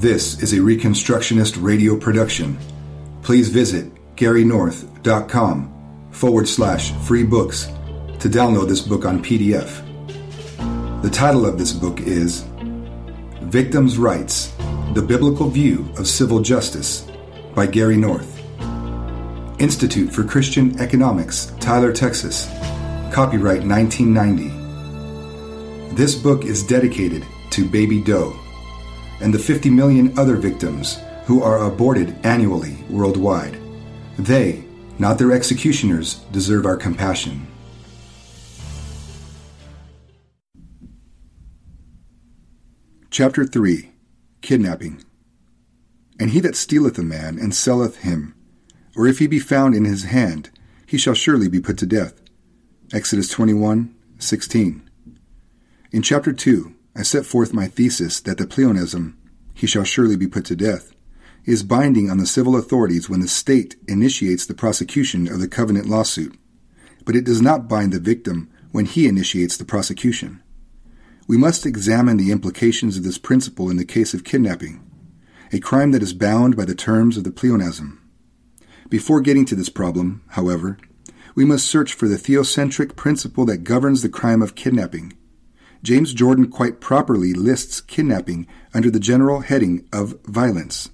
This is a Reconstructionist radio production. Please visit garynorth.com forward slash free books to download this book on PDF. The title of this book is Victims' Rights The Biblical View of Civil Justice by Gary North. Institute for Christian Economics, Tyler, Texas. Copyright 1990. This book is dedicated to Baby Doe and the 50 million other victims who are aborted annually worldwide. They, not their executioners, deserve our compassion. Chapter 3 Kidnapping And he that stealeth a man and selleth him, or if he be found in his hand, he shall surely be put to death. Exodus 21 16. In chapter 2, I set forth my thesis that the pleonasm, he shall surely be put to death, is binding on the civil authorities when the state initiates the prosecution of the covenant lawsuit, but it does not bind the victim when he initiates the prosecution. We must examine the implications of this principle in the case of kidnapping, a crime that is bound by the terms of the pleonasm. Before getting to this problem, however, we must search for the theocentric principle that governs the crime of kidnapping James Jordan quite properly lists kidnapping under the general heading of violence.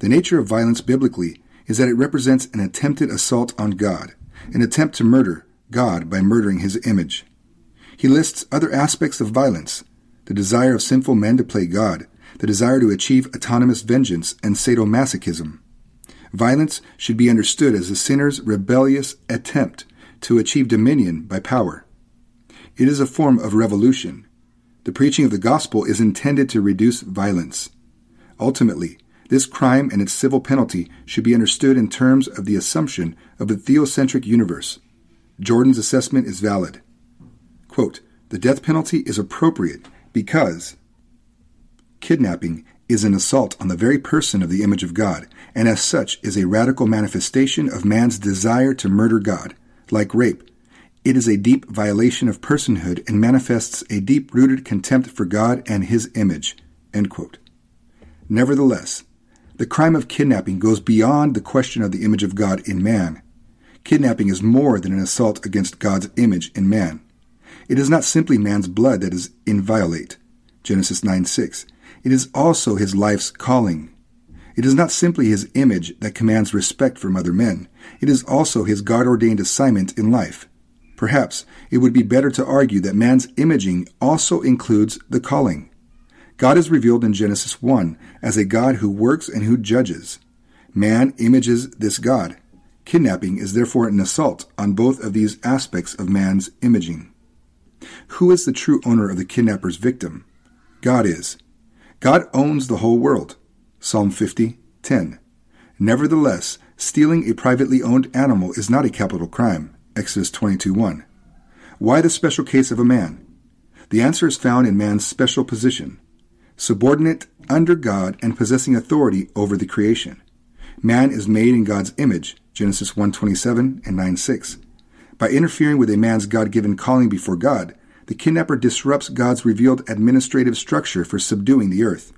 The nature of violence biblically is that it represents an attempted assault on God, an attempt to murder God by murdering his image. He lists other aspects of violence the desire of sinful men to play God, the desire to achieve autonomous vengeance, and sadomasochism. Violence should be understood as a sinner's rebellious attempt to achieve dominion by power. It is a form of revolution. The preaching of the gospel is intended to reduce violence. Ultimately, this crime and its civil penalty should be understood in terms of the assumption of the theocentric universe. Jordan's assessment is valid. Quote, the death penalty is appropriate because kidnapping is an assault on the very person of the image of God, and as such is a radical manifestation of man's desire to murder God. Like rape, it is a deep violation of personhood and manifests a deep rooted contempt for God and His image. Nevertheless, the crime of kidnapping goes beyond the question of the image of God in man. Kidnapping is more than an assault against God's image in man. It is not simply man's blood that is inviolate. Genesis 9 6. It is also his life's calling. It is not simply his image that commands respect from other men. It is also his God ordained assignment in life. Perhaps it would be better to argue that man's imaging also includes the calling. God is revealed in Genesis 1 as a God who works and who judges. Man images this God. Kidnapping is therefore an assault on both of these aspects of man's imaging. Who is the true owner of the kidnapper's victim? God is. God owns the whole world. Psalm 50, 10. Nevertheless, stealing a privately owned animal is not a capital crime. Exodus 22:1. Why the special case of a man? The answer is found in man's special position, subordinate under God and possessing authority over the creation. Man is made in God's image, Genesis 1:27 and 9:6. By interfering with a man's God-given calling before God, the kidnapper disrupts God's revealed administrative structure for subduing the earth.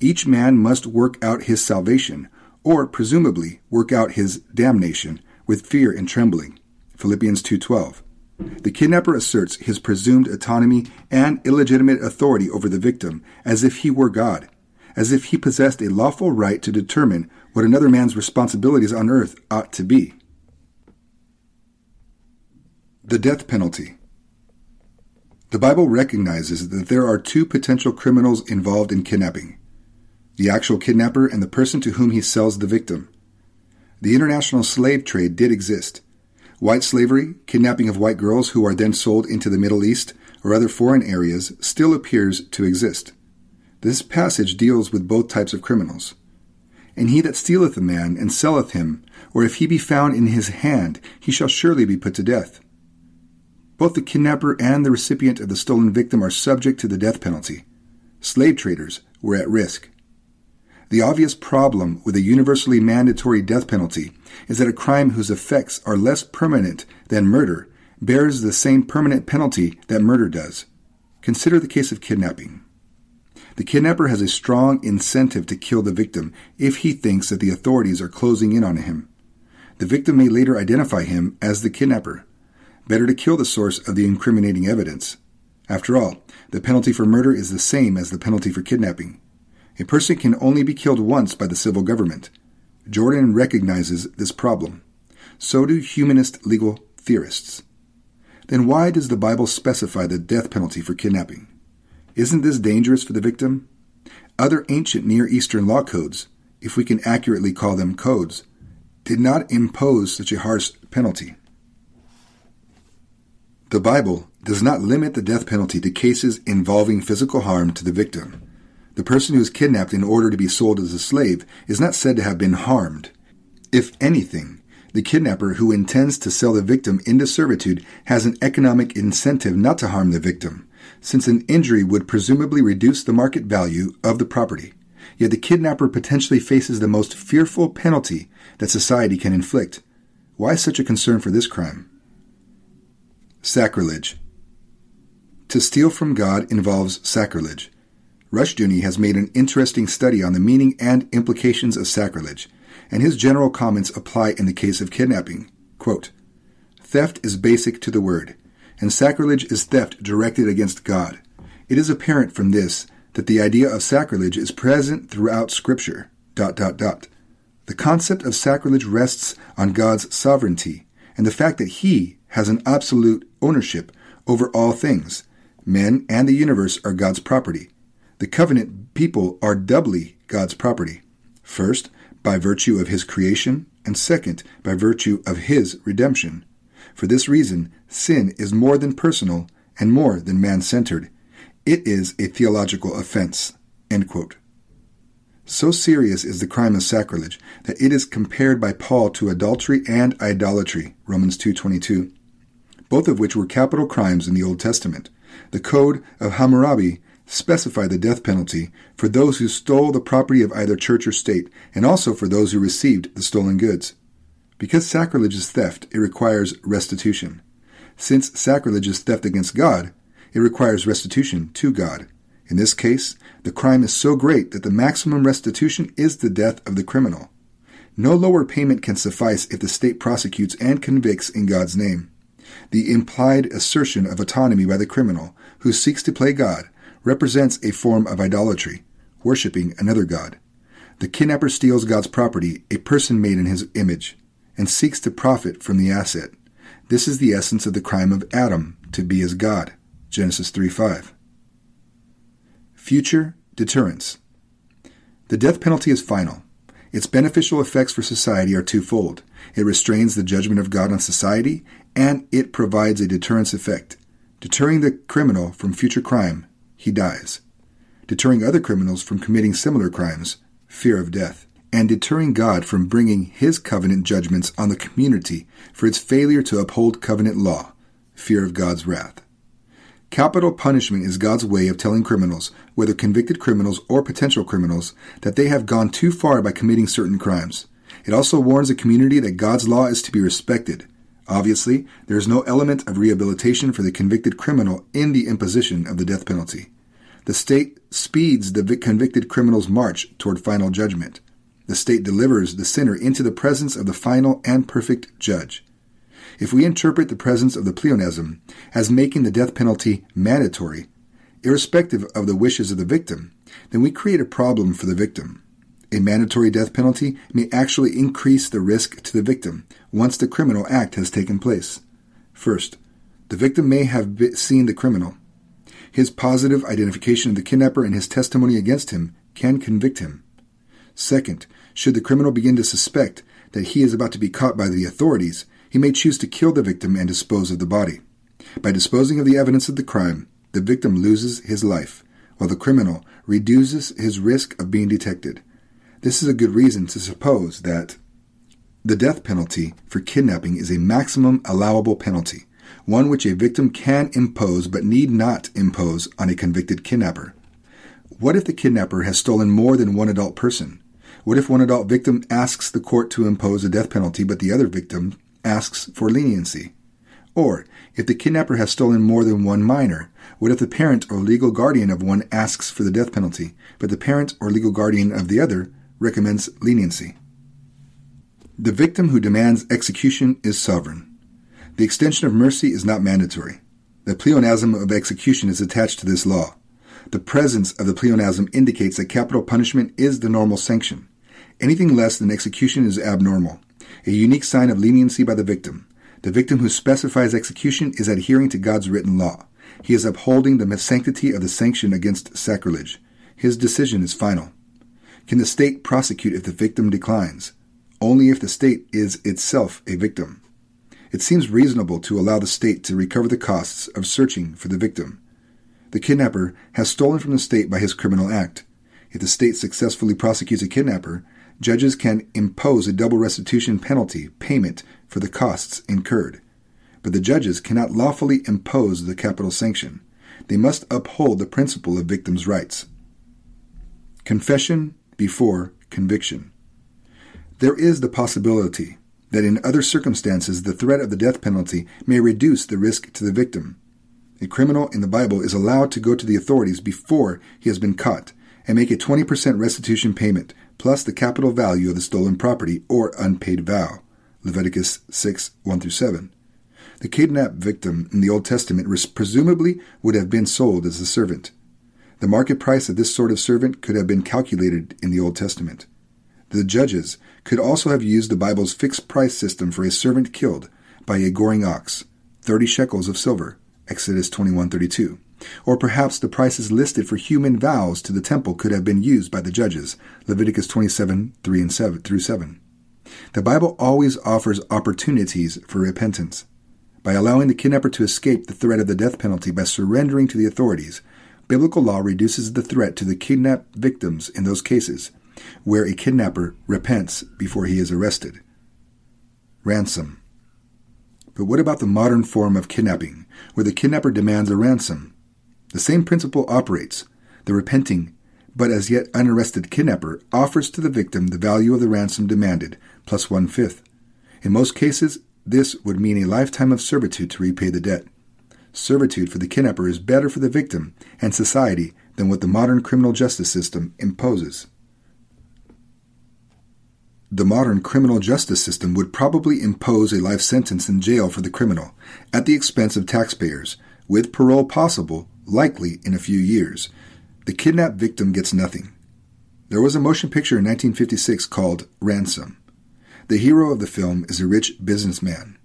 Each man must work out his salvation, or presumably work out his damnation, with fear and trembling. Philippians 2:12. The kidnapper asserts his presumed autonomy and illegitimate authority over the victim as if he were God, as if he possessed a lawful right to determine what another man's responsibilities on earth ought to be. The death penalty. The Bible recognizes that there are two potential criminals involved in kidnapping the actual kidnapper and the person to whom he sells the victim. The international slave trade did exist White slavery, kidnapping of white girls who are then sold into the Middle East or other foreign areas, still appears to exist. This passage deals with both types of criminals. And he that stealeth a man and selleth him, or if he be found in his hand, he shall surely be put to death. Both the kidnapper and the recipient of the stolen victim are subject to the death penalty. Slave traders were at risk. The obvious problem with a universally mandatory death penalty is that a crime whose effects are less permanent than murder bears the same permanent penalty that murder does. Consider the case of kidnapping. The kidnapper has a strong incentive to kill the victim if he thinks that the authorities are closing in on him. The victim may later identify him as the kidnapper. Better to kill the source of the incriminating evidence. After all, the penalty for murder is the same as the penalty for kidnapping. A person can only be killed once by the civil government. Jordan recognizes this problem. So do humanist legal theorists. Then why does the Bible specify the death penalty for kidnapping? Isn't this dangerous for the victim? Other ancient Near Eastern law codes, if we can accurately call them codes, did not impose such a harsh penalty. The Bible does not limit the death penalty to cases involving physical harm to the victim. The person who is kidnapped in order to be sold as a slave is not said to have been harmed. If anything, the kidnapper who intends to sell the victim into servitude has an economic incentive not to harm the victim, since an injury would presumably reduce the market value of the property. Yet the kidnapper potentially faces the most fearful penalty that society can inflict. Why such a concern for this crime? Sacrilege. To steal from God involves sacrilege. Rushdoony has made an interesting study on the meaning and implications of sacrilege, and his general comments apply in the case of kidnapping. Quote, Theft is basic to the word, and sacrilege is theft directed against God. It is apparent from this that the idea of sacrilege is present throughout Scripture. Dot, dot, dot. The concept of sacrilege rests on God's sovereignty and the fact that He has an absolute ownership over all things. Men and the universe are God's property, the covenant people are doubly God's property. First, by virtue of his creation, and second, by virtue of his redemption. For this reason, sin is more than personal and more than man centered. It is a theological offense. So serious is the crime of sacrilege that it is compared by Paul to adultery and idolatry, Romans 2:22, both of which were capital crimes in the Old Testament. The code of Hammurabi specify the death penalty for those who stole the property of either church or state, and also for those who received the stolen goods. Because sacrilege is theft, it requires restitution. Since sacrilege is theft against God, it requires restitution to God. In this case, the crime is so great that the maximum restitution is the death of the criminal. No lower payment can suffice if the state prosecutes and convicts in God's name. The implied assertion of autonomy by the criminal, who seeks to play God, represents a form of idolatry, worshipping another god. The kidnapper steals God's property, a person made in his image, and seeks to profit from the asset. This is the essence of the crime of Adam, to be as God. Genesis 3 5. Future deterrence. The death penalty is final. Its beneficial effects for society are twofold. It restrains the judgment of God on society, and it provides a deterrence effect, deterring the criminal from future crime he dies, deterring other criminals from committing similar crimes, fear of death, and deterring God from bringing his covenant judgments on the community for its failure to uphold covenant law, fear of God's wrath. Capital punishment is God's way of telling criminals, whether convicted criminals or potential criminals, that they have gone too far by committing certain crimes. It also warns the community that God's law is to be respected, Obviously, there is no element of rehabilitation for the convicted criminal in the imposition of the death penalty. The state speeds the convicted criminal's march toward final judgment. The state delivers the sinner into the presence of the final and perfect judge. If we interpret the presence of the pleonasm as making the death penalty mandatory, irrespective of the wishes of the victim, then we create a problem for the victim. A mandatory death penalty may actually increase the risk to the victim once the criminal act has taken place. First, the victim may have seen the criminal. His positive identification of the kidnapper and his testimony against him can convict him. Second, should the criminal begin to suspect that he is about to be caught by the authorities, he may choose to kill the victim and dispose of the body. By disposing of the evidence of the crime, the victim loses his life, while the criminal reduces his risk of being detected. This is a good reason to suppose that the death penalty for kidnapping is a maximum allowable penalty, one which a victim can impose but need not impose on a convicted kidnapper. What if the kidnapper has stolen more than one adult person? What if one adult victim asks the court to impose a death penalty but the other victim asks for leniency? Or, if the kidnapper has stolen more than one minor, what if the parent or legal guardian of one asks for the death penalty, but the parent or legal guardian of the other recommends leniency? The victim who demands execution is sovereign. The extension of mercy is not mandatory. The pleonasm of execution is attached to this law. The presence of the pleonasm indicates that capital punishment is the normal sanction. Anything less than execution is abnormal, a unique sign of leniency by the victim. The victim who specifies execution is adhering to God's written law. He is upholding the sanctity of the sanction against sacrilege. His decision is final. Can the state prosecute if the victim declines? Only if the state is itself a victim. It seems reasonable to allow the state to recover the costs of searching for the victim. The kidnapper has stolen from the state by his criminal act. If the state successfully prosecutes a kidnapper, judges can impose a double restitution penalty payment for the costs incurred. But the judges cannot lawfully impose the capital sanction. They must uphold the principle of victims' rights. Confession before conviction. There is the possibility that in other circumstances the threat of the death penalty may reduce the risk to the victim. A criminal in the Bible is allowed to go to the authorities before he has been caught and make a 20% restitution payment plus the capital value of the stolen property or unpaid vow. Leviticus 6 1 through 7. The kidnapped victim in the Old Testament presumably would have been sold as a servant. The market price of this sort of servant could have been calculated in the Old Testament. The judges could also have used the Bible's fixed price system for a servant killed by a goring ox, 30 shekels of silver, Exodus 21:32. Or perhaps the prices listed for human vows to the temple could have been used by the judges, Leviticus 27:3 and 7 through 7. The Bible always offers opportunities for repentance. By allowing the kidnapper to escape the threat of the death penalty by surrendering to the authorities, biblical law reduces the threat to the kidnapped victims in those cases where a kidnapper repents before he is arrested. Ransom. But what about the modern form of kidnapping, where the kidnapper demands a ransom? The same principle operates. The repenting, but as yet unarrested kidnapper offers to the victim the value of the ransom demanded, plus one fifth. In most cases, this would mean a lifetime of servitude to repay the debt. Servitude for the kidnapper is better for the victim and society than what the modern criminal justice system imposes. The modern criminal justice system would probably impose a life sentence in jail for the criminal, at the expense of taxpayers, with parole possible, likely in a few years. The kidnapped victim gets nothing. There was a motion picture in 1956 called Ransom. The hero of the film is a rich businessman.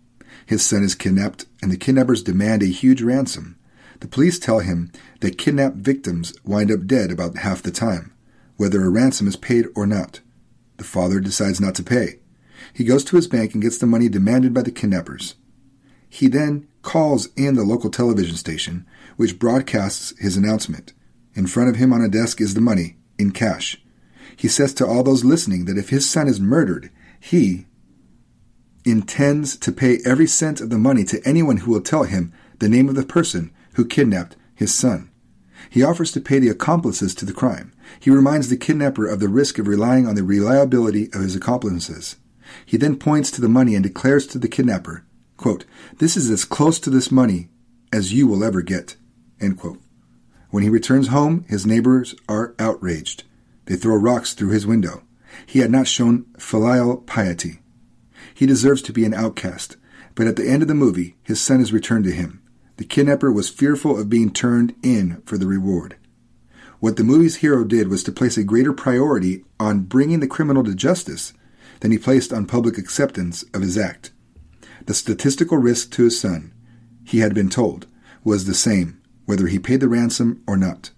His son is kidnapped, and the kidnappers demand a huge ransom. The police tell him that kidnapped victims wind up dead about half the time, whether a ransom is paid or not. The father decides not to pay. He goes to his bank and gets the money demanded by the kidnappers. He then calls in the local television station, which broadcasts his announcement. In front of him on a desk is the money, in cash. He says to all those listening that if his son is murdered, he intends to pay every cent of the money to anyone who will tell him the name of the person who kidnapped his son. He offers to pay the accomplices to the crime. He reminds the kidnapper of the risk of relying on the reliability of his accomplices. He then points to the money and declares to the kidnapper, quote, This is as close to this money as you will ever get. When he returns home, his neighbors are outraged. They throw rocks through his window. He had not shown filial piety. He deserves to be an outcast, but at the end of the movie, his son is returned to him. The kidnapper was fearful of being turned in for the reward. What the movie's hero did was to place a greater priority on bringing the criminal to justice than he placed on public acceptance of his act. The statistical risk to his son, he had been told, was the same, whether he paid the ransom or not.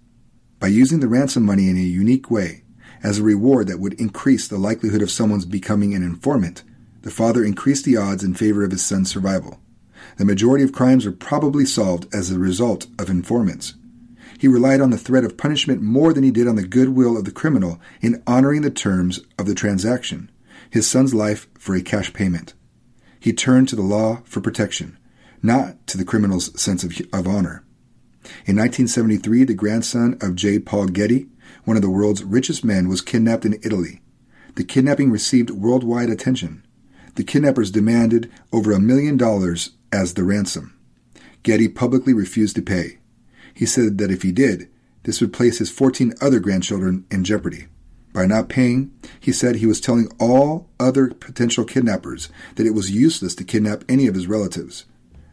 By using the ransom money in a unique way, as a reward that would increase the likelihood of someone's becoming an informant, the father increased the odds in favor of his son's survival. The majority of crimes are probably solved as a result of informants. He relied on the threat of punishment more than he did on the goodwill of the criminal in honoring the terms of the transaction, his son's life for a cash payment. He turned to the law for protection, not to the criminal's sense of, of honor. In 1973, the grandson of J. Paul Getty, one of the world's richest men, was kidnapped in Italy. The kidnapping received worldwide attention. The kidnappers demanded over a million dollars as the ransom. Getty publicly refused to pay. He said that if he did, this would place his 14 other grandchildren in jeopardy. By not paying, he said he was telling all other potential kidnappers that it was useless to kidnap any of his relatives.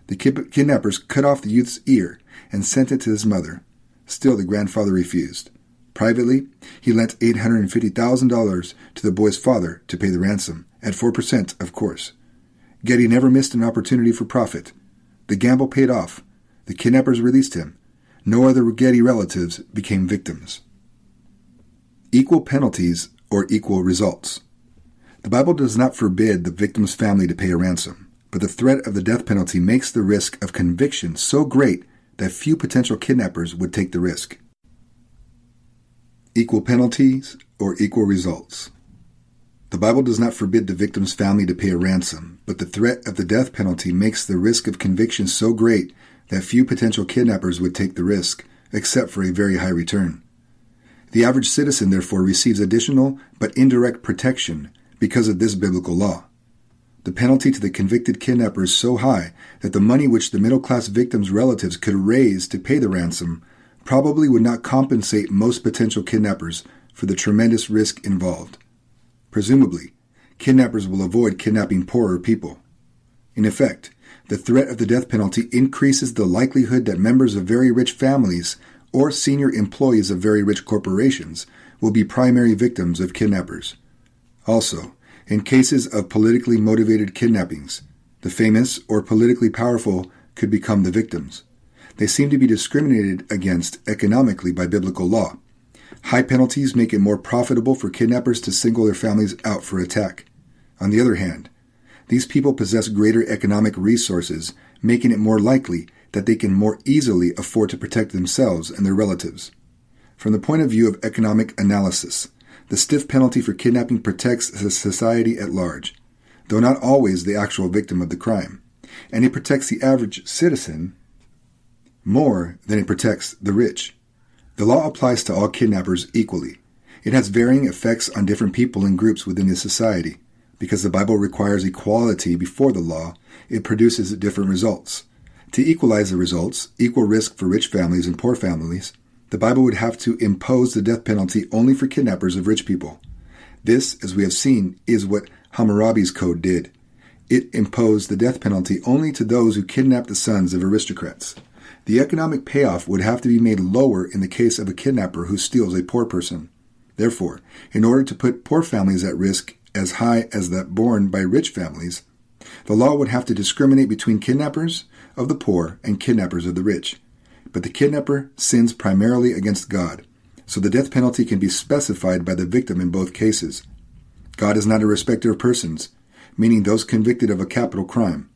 The kidnappers cut off the youth's ear and sent it to his mother. Still, the grandfather refused. Privately, he lent $850,000 to the boy's father to pay the ransom, at 4%, of course. Getty never missed an opportunity for profit. The gamble paid off. The kidnappers released him. No other Getty relatives became victims. Equal penalties or equal results. The Bible does not forbid the victim's family to pay a ransom, but the threat of the death penalty makes the risk of conviction so great that few potential kidnappers would take the risk. Equal penalties or equal results. The Bible does not forbid the victim's family to pay a ransom, but the threat of the death penalty makes the risk of conviction so great that few potential kidnappers would take the risk, except for a very high return. The average citizen, therefore, receives additional but indirect protection because of this biblical law. The penalty to the convicted kidnapper is so high that the money which the middle class victim's relatives could raise to pay the ransom probably would not compensate most potential kidnappers for the tremendous risk involved. Presumably, kidnappers will avoid kidnapping poorer people. In effect, the threat of the death penalty increases the likelihood that members of very rich families or senior employees of very rich corporations will be primary victims of kidnappers. Also, in cases of politically motivated kidnappings, the famous or politically powerful could become the victims. They seem to be discriminated against economically by biblical law. High penalties make it more profitable for kidnappers to single their families out for attack. On the other hand, these people possess greater economic resources, making it more likely that they can more easily afford to protect themselves and their relatives. From the point of view of economic analysis, the stiff penalty for kidnapping protects society at large, though not always the actual victim of the crime, and it protects the average citizen more than it protects the rich. The law applies to all kidnappers equally. It has varying effects on different people and groups within the society. Because the Bible requires equality before the law, it produces different results. To equalize the results, equal risk for rich families and poor families, the Bible would have to impose the death penalty only for kidnappers of rich people. This, as we have seen, is what Hammurabi's code did. It imposed the death penalty only to those who kidnapped the sons of aristocrats. The economic payoff would have to be made lower in the case of a kidnapper who steals a poor person. Therefore, in order to put poor families at risk as high as that borne by rich families, the law would have to discriminate between kidnappers of the poor and kidnappers of the rich. But the kidnapper sins primarily against God, so the death penalty can be specified by the victim in both cases. God is not a respecter of persons, meaning those convicted of a capital crime.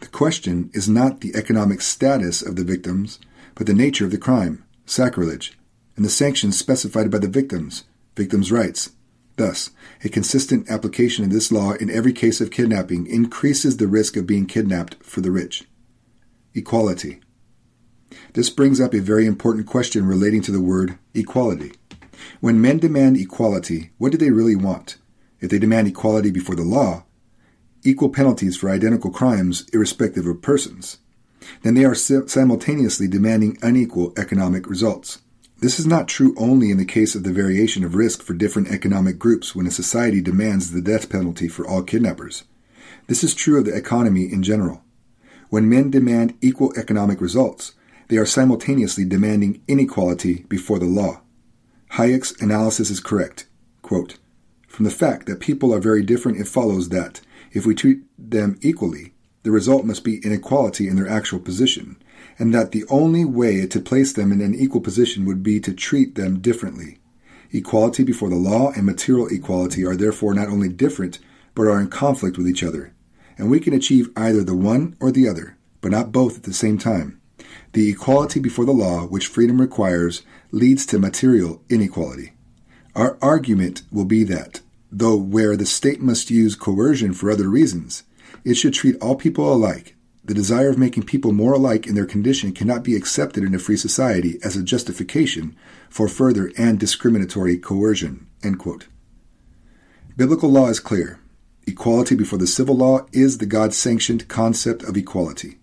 The question is not the economic status of the victims, but the nature of the crime, sacrilege, and the sanctions specified by the victims, victims' rights. Thus, a consistent application of this law in every case of kidnapping increases the risk of being kidnapped for the rich. Equality. This brings up a very important question relating to the word equality. When men demand equality, what do they really want? If they demand equality before the law, equal penalties for identical crimes irrespective of persons, then they are simultaneously demanding unequal economic results. This is not true only in the case of the variation of risk for different economic groups when a society demands the death penalty for all kidnappers. This is true of the economy in general. When men demand equal economic results, they are simultaneously demanding inequality before the law. Hayek's analysis is correct. Quote, From the fact that people are very different, it follows that, if we treat them equally, the result must be inequality in their actual position, and that the only way to place them in an equal position would be to treat them differently. Equality before the law and material equality are therefore not only different, but are in conflict with each other, and we can achieve either the one or the other, but not both at the same time. The equality before the law, which freedom requires, leads to material inequality. Our argument will be that, though where the state must use coercion for other reasons, it should treat all people alike. The desire of making people more alike in their condition cannot be accepted in a free society as a justification for further and discriminatory coercion. Biblical law is clear. Equality before the civil law is the God sanctioned concept of equality.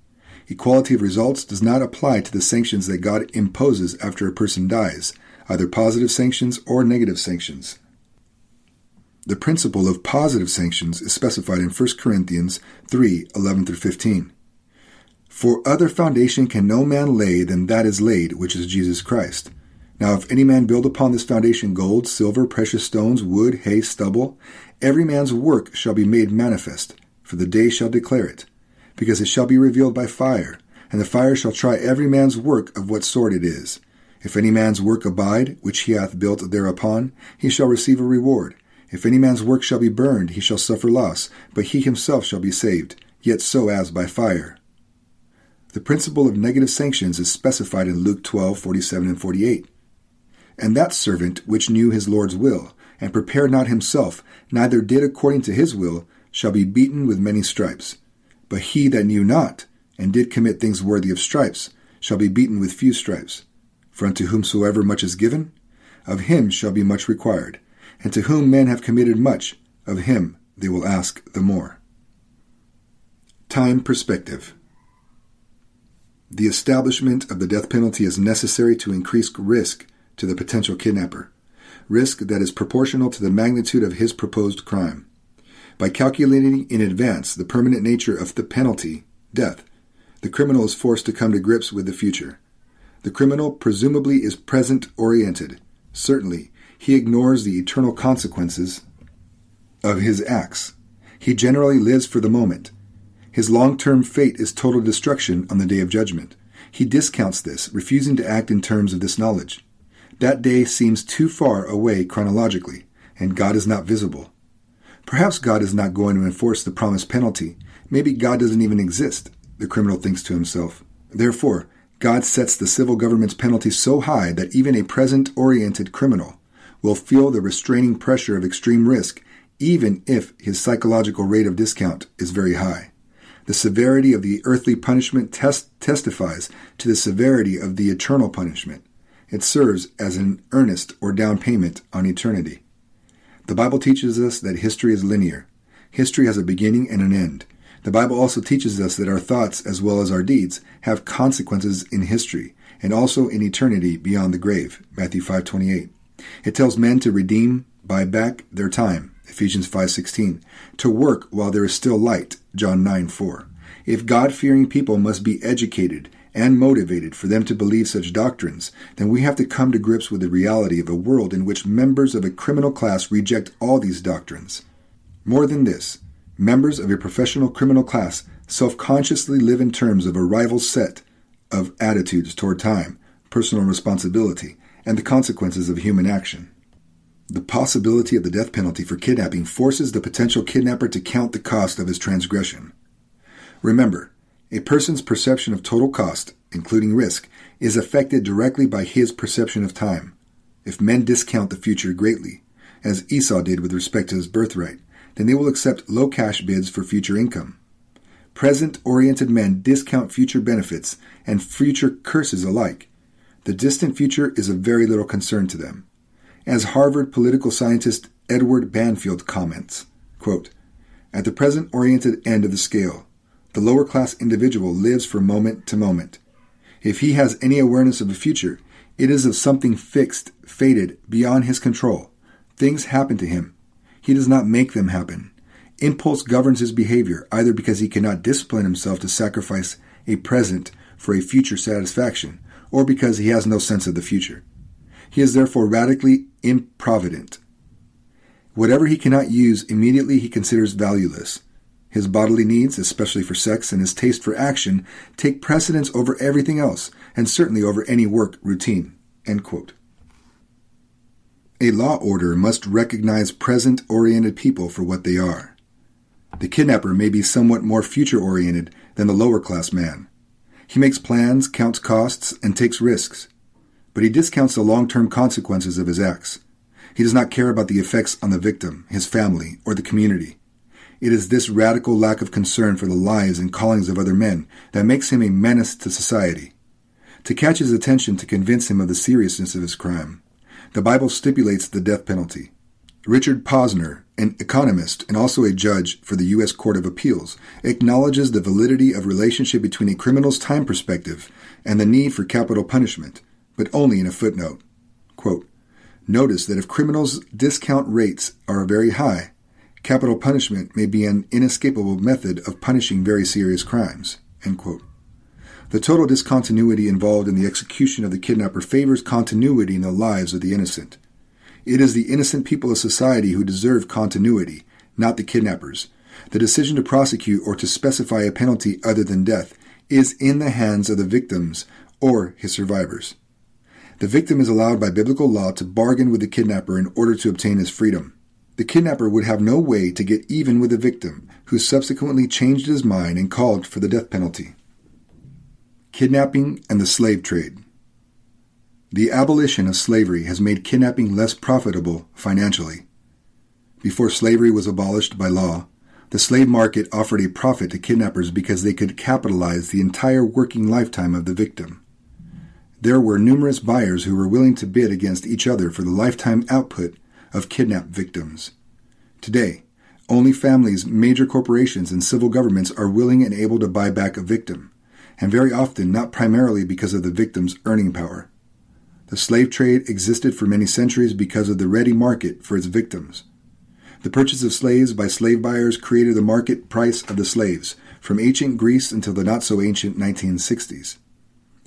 Equality of results does not apply to the sanctions that God imposes after a person dies, either positive sanctions or negative sanctions. The principle of positive sanctions is specified in 1 Corinthians 3 11 through 15. For other foundation can no man lay than that is laid, which is Jesus Christ. Now, if any man build upon this foundation gold, silver, precious stones, wood, hay, stubble, every man's work shall be made manifest, for the day shall declare it because it shall be revealed by fire, and the fire shall try every man's work of what sort it is. If any man's work abide, which he hath built thereupon, he shall receive a reward. If any man's work shall be burned, he shall suffer loss, but he himself shall be saved, yet so as by fire. The principle of negative sanctions is specified in Luke 12, 47 and 48. And that servant which knew his Lord's will, and prepared not himself, neither did according to his will, shall be beaten with many stripes. But he that knew not, and did commit things worthy of stripes, shall be beaten with few stripes. For unto whomsoever much is given, of him shall be much required, and to whom men have committed much, of him they will ask the more. Time perspective. The establishment of the death penalty is necessary to increase risk to the potential kidnapper, risk that is proportional to the magnitude of his proposed crime. By calculating in advance the permanent nature of the penalty, death, the criminal is forced to come to grips with the future. The criminal presumably is present oriented. Certainly, he ignores the eternal consequences of his acts. He generally lives for the moment. His long term fate is total destruction on the day of judgment. He discounts this, refusing to act in terms of this knowledge. That day seems too far away chronologically, and God is not visible. Perhaps God is not going to enforce the promised penalty. Maybe God doesn't even exist, the criminal thinks to himself. Therefore, God sets the civil government's penalty so high that even a present oriented criminal will feel the restraining pressure of extreme risk, even if his psychological rate of discount is very high. The severity of the earthly punishment test- testifies to the severity of the eternal punishment. It serves as an earnest or down payment on eternity. The Bible teaches us that history is linear. History has a beginning and an end. The Bible also teaches us that our thoughts, as well as our deeds, have consequences in history and also in eternity beyond the grave. Matthew 5:28. It tells men to redeem, buy back their time. Ephesians 5:16. To work while there is still light. John 9:4. If God-fearing people must be educated and motivated for them to believe such doctrines, then we have to come to grips with the reality of a world in which members of a criminal class reject all these doctrines. More than this, members of a professional criminal class self consciously live in terms of a rival set of attitudes toward time, personal responsibility, and the consequences of human action. The possibility of the death penalty for kidnapping forces the potential kidnapper to count the cost of his transgression. Remember, a person's perception of total cost, including risk, is affected directly by his perception of time. If men discount the future greatly, as Esau did with respect to his birthright, then they will accept low cash bids for future income. Present oriented men discount future benefits and future curses alike. The distant future is of very little concern to them. As Harvard political scientist Edward Banfield comments, quote, At the present oriented end of the scale, the lower class individual lives from moment to moment. If he has any awareness of the future, it is of something fixed, fated, beyond his control. Things happen to him. He does not make them happen. Impulse governs his behavior, either because he cannot discipline himself to sacrifice a present for a future satisfaction, or because he has no sense of the future. He is therefore radically improvident. Whatever he cannot use immediately he considers valueless. His bodily needs, especially for sex, and his taste for action take precedence over everything else, and certainly over any work routine. A law order must recognize present oriented people for what they are. The kidnapper may be somewhat more future oriented than the lower class man. He makes plans, counts costs, and takes risks. But he discounts the long term consequences of his acts. He does not care about the effects on the victim, his family, or the community. It is this radical lack of concern for the lives and callings of other men that makes him a menace to society. To catch his attention to convince him of the seriousness of his crime, the Bible stipulates the death penalty. Richard Posner, an economist and also a judge for the U.S. Court of Appeals, acknowledges the validity of relationship between a criminal's time perspective and the need for capital punishment, but only in a footnote. Quote, Notice that if criminals' discount rates are very high, capital punishment may be an inescapable method of punishing very serious crimes. The total discontinuity involved in the execution of the kidnapper favors continuity in the lives of the innocent. It is the innocent people of society who deserve continuity, not the kidnappers. The decision to prosecute or to specify a penalty other than death is in the hands of the victims or his survivors. The victim is allowed by biblical law to bargain with the kidnapper in order to obtain his freedom. The kidnapper would have no way to get even with the victim, who subsequently changed his mind and called for the death penalty. Kidnapping and the Slave Trade The abolition of slavery has made kidnapping less profitable financially. Before slavery was abolished by law, the slave market offered a profit to kidnappers because they could capitalize the entire working lifetime of the victim. There were numerous buyers who were willing to bid against each other for the lifetime output of kidnapped victims. Today, only families, major corporations, and civil governments are willing and able to buy back a victim, and very often not primarily because of the victim's earning power. The slave trade existed for many centuries because of the ready market for its victims. The purchase of slaves by slave buyers created the market price of the slaves from ancient Greece until the not so ancient 1960s.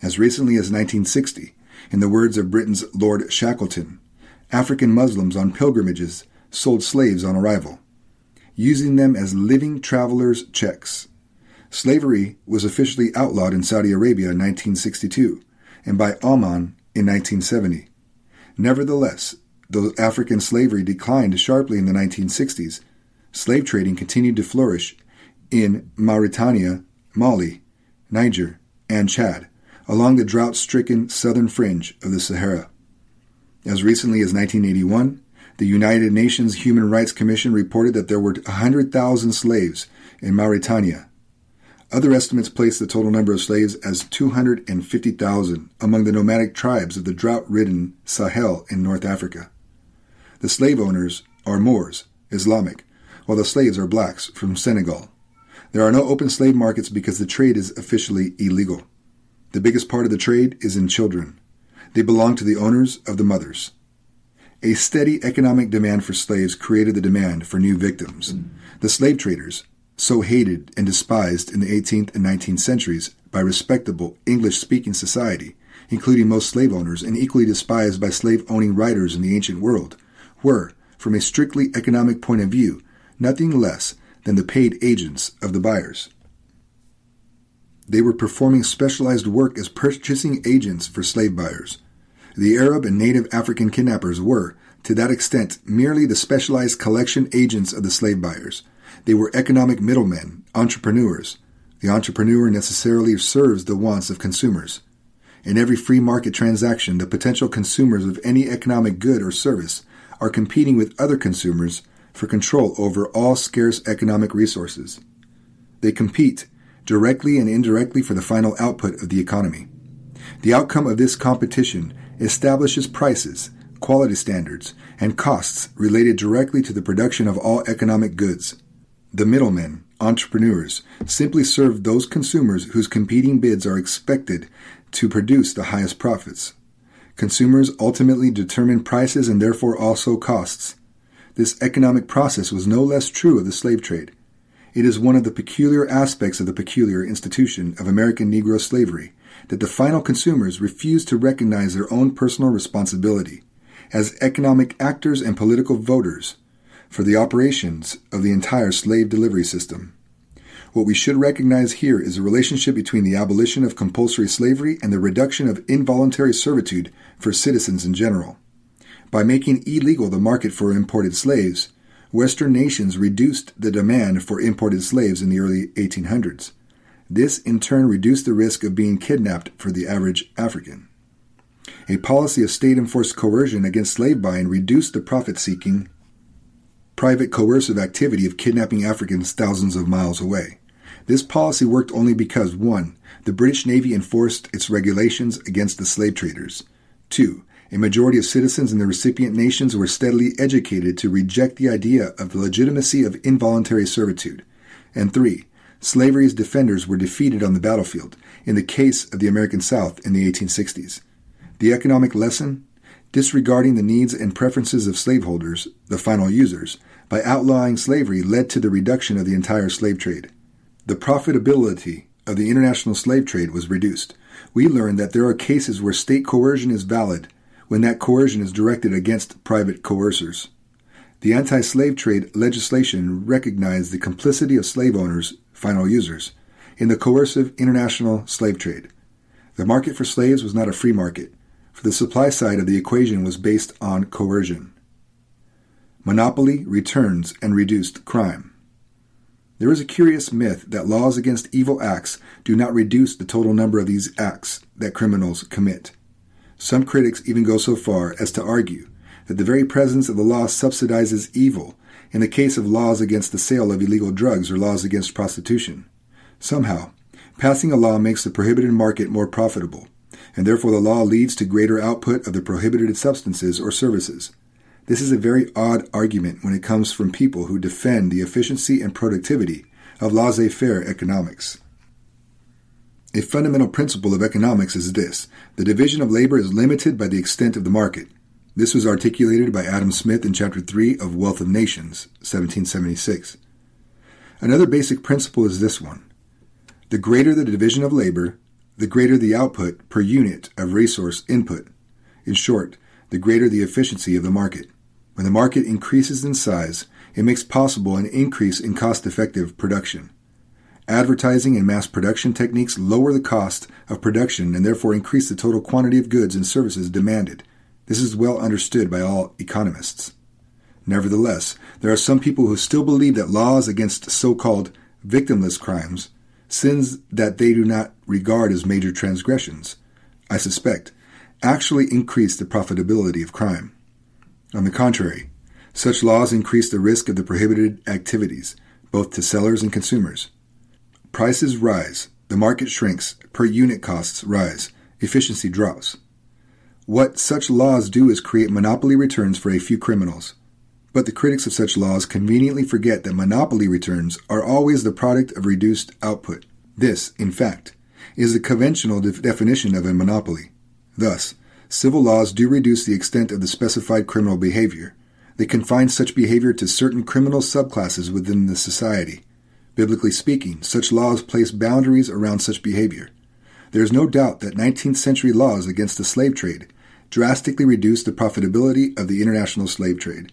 As recently as 1960, in the words of Britain's Lord Shackleton, African Muslims on pilgrimages sold slaves on arrival, using them as living travelers' checks. Slavery was officially outlawed in Saudi Arabia in 1962 and by Oman in 1970. Nevertheless, though African slavery declined sharply in the 1960s, slave trading continued to flourish in Mauritania, Mali, Niger, and Chad along the drought stricken southern fringe of the Sahara. As recently as 1981, the United Nations Human Rights Commission reported that there were 100,000 slaves in Mauritania. Other estimates place the total number of slaves as 250,000 among the nomadic tribes of the drought ridden Sahel in North Africa. The slave owners are Moors, Islamic, while the slaves are blacks from Senegal. There are no open slave markets because the trade is officially illegal. The biggest part of the trade is in children. They belong to the owners of the mothers. A steady economic demand for slaves created the demand for new victims. The slave traders, so hated and despised in the 18th and 19th centuries by respectable English speaking society, including most slave owners, and equally despised by slave owning writers in the ancient world, were, from a strictly economic point of view, nothing less than the paid agents of the buyers. They were performing specialized work as purchasing agents for slave buyers. The Arab and native African kidnappers were, to that extent, merely the specialized collection agents of the slave buyers. They were economic middlemen, entrepreneurs. The entrepreneur necessarily serves the wants of consumers. In every free market transaction, the potential consumers of any economic good or service are competing with other consumers for control over all scarce economic resources. They compete directly and indirectly for the final output of the economy. The outcome of this competition establishes prices, quality standards, and costs related directly to the production of all economic goods. The middlemen, entrepreneurs, simply serve those consumers whose competing bids are expected to produce the highest profits. Consumers ultimately determine prices and therefore also costs. This economic process was no less true of the slave trade. It is one of the peculiar aspects of the peculiar institution of American Negro slavery that the final consumers refuse to recognize their own personal responsibility as economic actors and political voters for the operations of the entire slave delivery system. What we should recognize here is a relationship between the abolition of compulsory slavery and the reduction of involuntary servitude for citizens in general. By making illegal the market for imported slaves, Western nations reduced the demand for imported slaves in the early 1800s. This in turn reduced the risk of being kidnapped for the average African. A policy of state enforced coercion against slave buying reduced the profit seeking, private coercive activity of kidnapping Africans thousands of miles away. This policy worked only because 1. The British Navy enforced its regulations against the slave traders. 2. A majority of citizens in the recipient nations were steadily educated to reject the idea of the legitimacy of involuntary servitude. And three, slavery's defenders were defeated on the battlefield in the case of the American South in the 1860s. The economic lesson? Disregarding the needs and preferences of slaveholders, the final users, by outlawing slavery led to the reduction of the entire slave trade. The profitability of the international slave trade was reduced. We learned that there are cases where state coercion is valid when that coercion is directed against private coercers. The anti slave trade legislation recognized the complicity of slave owners, final users, in the coercive international slave trade. The market for slaves was not a free market, for the supply side of the equation was based on coercion. Monopoly, returns, and reduced crime. There is a curious myth that laws against evil acts do not reduce the total number of these acts that criminals commit. Some critics even go so far as to argue that the very presence of the law subsidizes evil in the case of laws against the sale of illegal drugs or laws against prostitution. Somehow, passing a law makes the prohibited market more profitable, and therefore the law leads to greater output of the prohibited substances or services. This is a very odd argument when it comes from people who defend the efficiency and productivity of laissez faire economics. A fundamental principle of economics is this the division of labor is limited by the extent of the market. This was articulated by Adam Smith in Chapter 3 of Wealth of Nations, 1776. Another basic principle is this one the greater the division of labor, the greater the output per unit of resource input. In short, the greater the efficiency of the market. When the market increases in size, it makes possible an increase in cost effective production. Advertising and mass production techniques lower the cost of production and therefore increase the total quantity of goods and services demanded. This is well understood by all economists. Nevertheless, there are some people who still believe that laws against so called victimless crimes, sins that they do not regard as major transgressions, I suspect, actually increase the profitability of crime. On the contrary, such laws increase the risk of the prohibited activities, both to sellers and consumers. Prices rise, the market shrinks, per unit costs rise, efficiency drops. What such laws do is create monopoly returns for a few criminals. But the critics of such laws conveniently forget that monopoly returns are always the product of reduced output. This, in fact, is the conventional de- definition of a monopoly. Thus, civil laws do reduce the extent of the specified criminal behavior. They confine such behavior to certain criminal subclasses within the society. Biblically speaking, such laws place boundaries around such behavior. There is no doubt that 19th century laws against the slave trade drastically reduced the profitability of the international slave trade.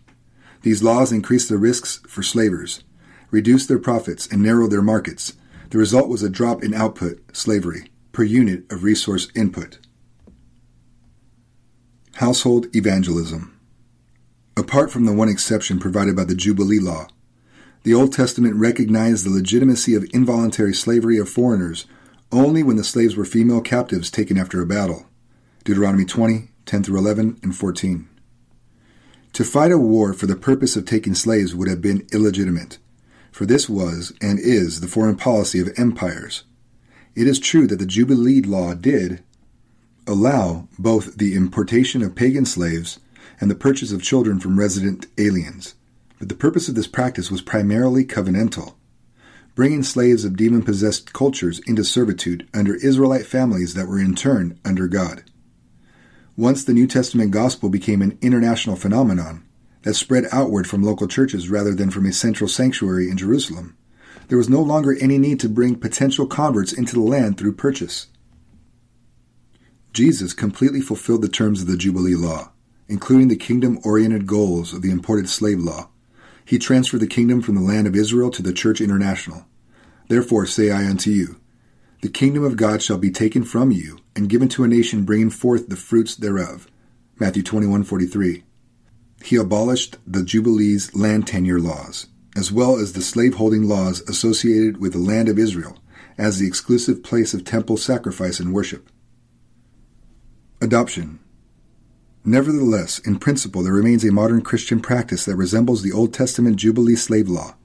These laws increased the risks for slavers, reduced their profits, and narrowed their markets. The result was a drop in output, slavery, per unit of resource input. Household evangelism. Apart from the one exception provided by the Jubilee Law, the Old Testament recognized the legitimacy of involuntary slavery of foreigners only when the slaves were female captives taken after a battle. Deuteronomy 20, 10 through 11, and 14. To fight a war for the purpose of taking slaves would have been illegitimate, for this was and is the foreign policy of empires. It is true that the Jubilee law did allow both the importation of pagan slaves and the purchase of children from resident aliens but the purpose of this practice was primarily covenantal, bringing slaves of demon possessed cultures into servitude under Israelite families that were in turn under God. Once the New Testament gospel became an international phenomenon that spread outward from local churches rather than from a central sanctuary in Jerusalem, there was no longer any need to bring potential converts into the land through purchase. Jesus completely fulfilled the terms of the Jubilee law, including the kingdom oriented goals of the imported slave law, he transferred the kingdom from the land of Israel to the church international. Therefore say I unto you, the kingdom of God shall be taken from you and given to a nation bringing forth the fruits thereof. Matthew 21:43. He abolished the Jubilees land tenure laws, as well as the slaveholding laws associated with the land of Israel as the exclusive place of temple sacrifice and worship. Adoption Nevertheless, in principle, there remains a modern Christian practice that resembles the Old Testament Jubilee slave law.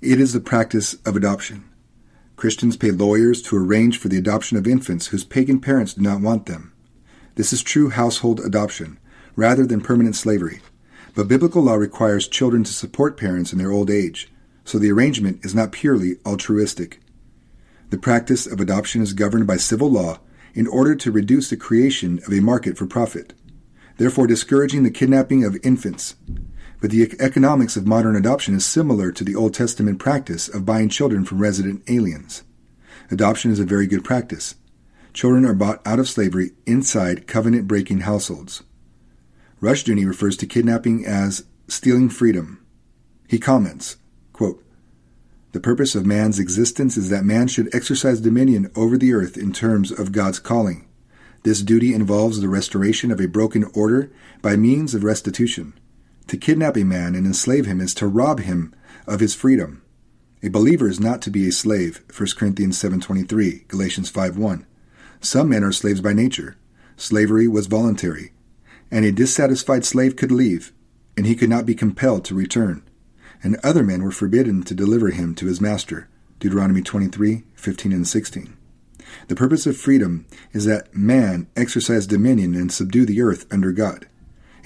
It is the practice of adoption. Christians pay lawyers to arrange for the adoption of infants whose pagan parents do not want them. This is true household adoption, rather than permanent slavery. But biblical law requires children to support parents in their old age, so the arrangement is not purely altruistic. The practice of adoption is governed by civil law in order to reduce the creation of a market for profit, therefore discouraging the kidnapping of infants. But the economics of modern adoption is similar to the Old Testament practice of buying children from resident aliens. Adoption is a very good practice. Children are bought out of slavery inside covenant breaking households. Rushdoony refers to kidnapping as stealing freedom. He comments, quote, The purpose of man's existence is that man should exercise dominion over the earth in terms of God's calling. This duty involves the restoration of a broken order by means of restitution. To kidnap a man and enslave him is to rob him of his freedom. A believer is not to be a slave, 1 Corinthians 7.23, Galatians 5.1. Some men are slaves by nature. Slavery was voluntary and a dissatisfied slave could leave, and he could not be compelled to return. And other men were forbidden to deliver him to his master. Deuteronomy 23, 15 and 16. The purpose of freedom is that man exercise dominion and subdue the earth under God.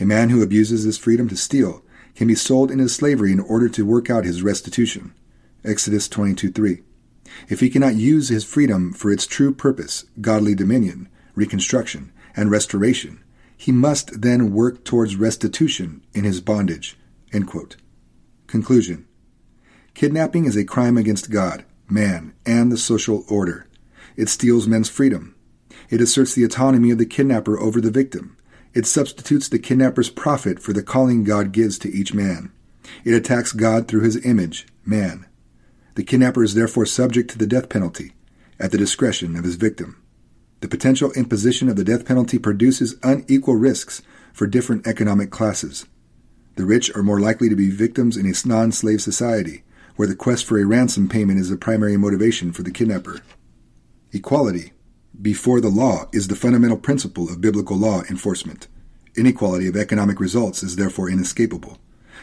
A man who abuses his freedom to steal can be sold into slavery in order to work out his restitution. Exodus 22:3. If he cannot use his freedom for its true purpose, godly dominion, reconstruction, and restoration, he must then work towards restitution in his bondage. Conclusion Kidnapping is a crime against God, man, and the social order. It steals men's freedom. It asserts the autonomy of the kidnapper over the victim. It substitutes the kidnapper's profit for the calling God gives to each man. It attacks God through his image, man. The kidnapper is therefore subject to the death penalty, at the discretion of his victim. The potential imposition of the death penalty produces unequal risks for different economic classes. The rich are more likely to be victims in a non slave society, where the quest for a ransom payment is the primary motivation for the kidnapper. Equality before the law is the fundamental principle of biblical law enforcement. Inequality of economic results is therefore inescapable.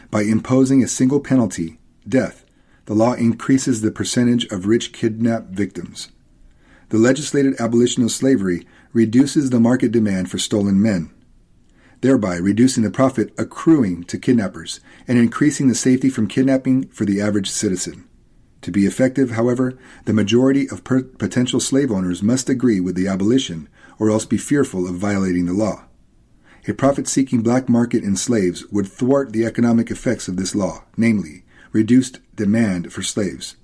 By imposing a single penalty, death, the law increases the percentage of rich kidnapped victims the legislated abolition of slavery reduces the market demand for stolen men, thereby reducing the profit accruing to kidnappers and increasing the safety from kidnapping for the average citizen. To be effective, however, the majority of per- potential slave owners must agree with the abolition or else be fearful of violating the law. A profit seeking black market in slaves would thwart the economic effects of this law, namely, reduced demand for slaves.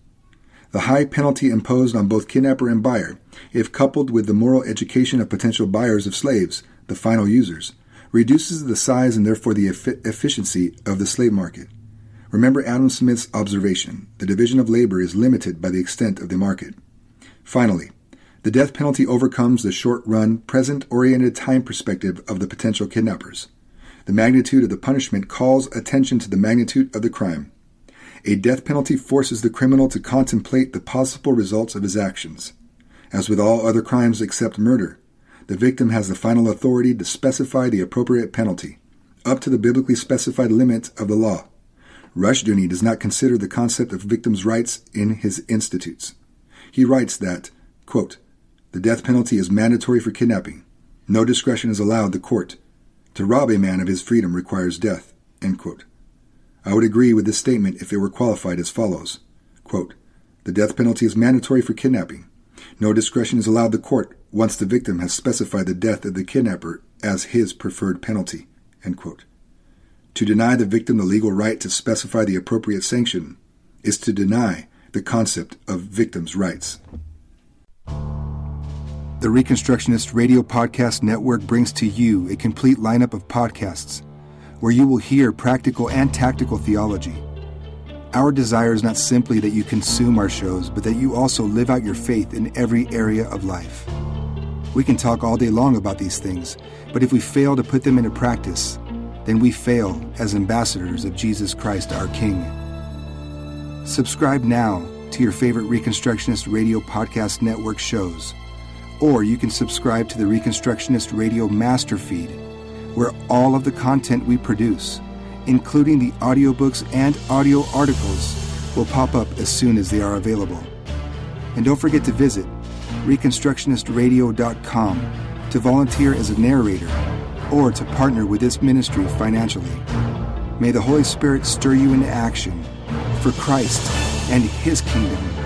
The high penalty imposed on both kidnapper and buyer, if coupled with the moral education of potential buyers of slaves, the final users, reduces the size and therefore the efficiency of the slave market. Remember Adam Smith's observation the division of labor is limited by the extent of the market. Finally, the death penalty overcomes the short run, present oriented time perspective of the potential kidnappers. The magnitude of the punishment calls attention to the magnitude of the crime. A death penalty forces the criminal to contemplate the possible results of his actions. As with all other crimes except murder, the victim has the final authority to specify the appropriate penalty, up to the biblically specified limit of the law. Rushdoony does not consider the concept of victims' rights in his institutes. He writes that, quote, the death penalty is mandatory for kidnapping. No discretion is allowed the court. To rob a man of his freedom requires death. I would agree with this statement if it were qualified as follows Quote, The death penalty is mandatory for kidnapping. No discretion is allowed the court once the victim has specified the death of the kidnapper as his preferred penalty. To deny the victim the legal right to specify the appropriate sanction is to deny the concept of victims' rights. The Reconstructionist Radio Podcast Network brings to you a complete lineup of podcasts where you will hear practical and tactical theology. Our desire is not simply that you consume our shows, but that you also live out your faith in every area of life. We can talk all day long about these things, but if we fail to put them into practice, then we fail as ambassadors of Jesus Christ our King. Subscribe now to your favorite Reconstructionist Radio Podcast Network shows, or you can subscribe to the Reconstructionist Radio Master Feed where all of the content we produce, including the audiobooks and audio articles, will pop up as soon as they are available. And don't forget to visit ReconstructionistRadio.com to volunteer as a narrator or to partner with this ministry financially. May the Holy Spirit stir you into action for Christ and His kingdom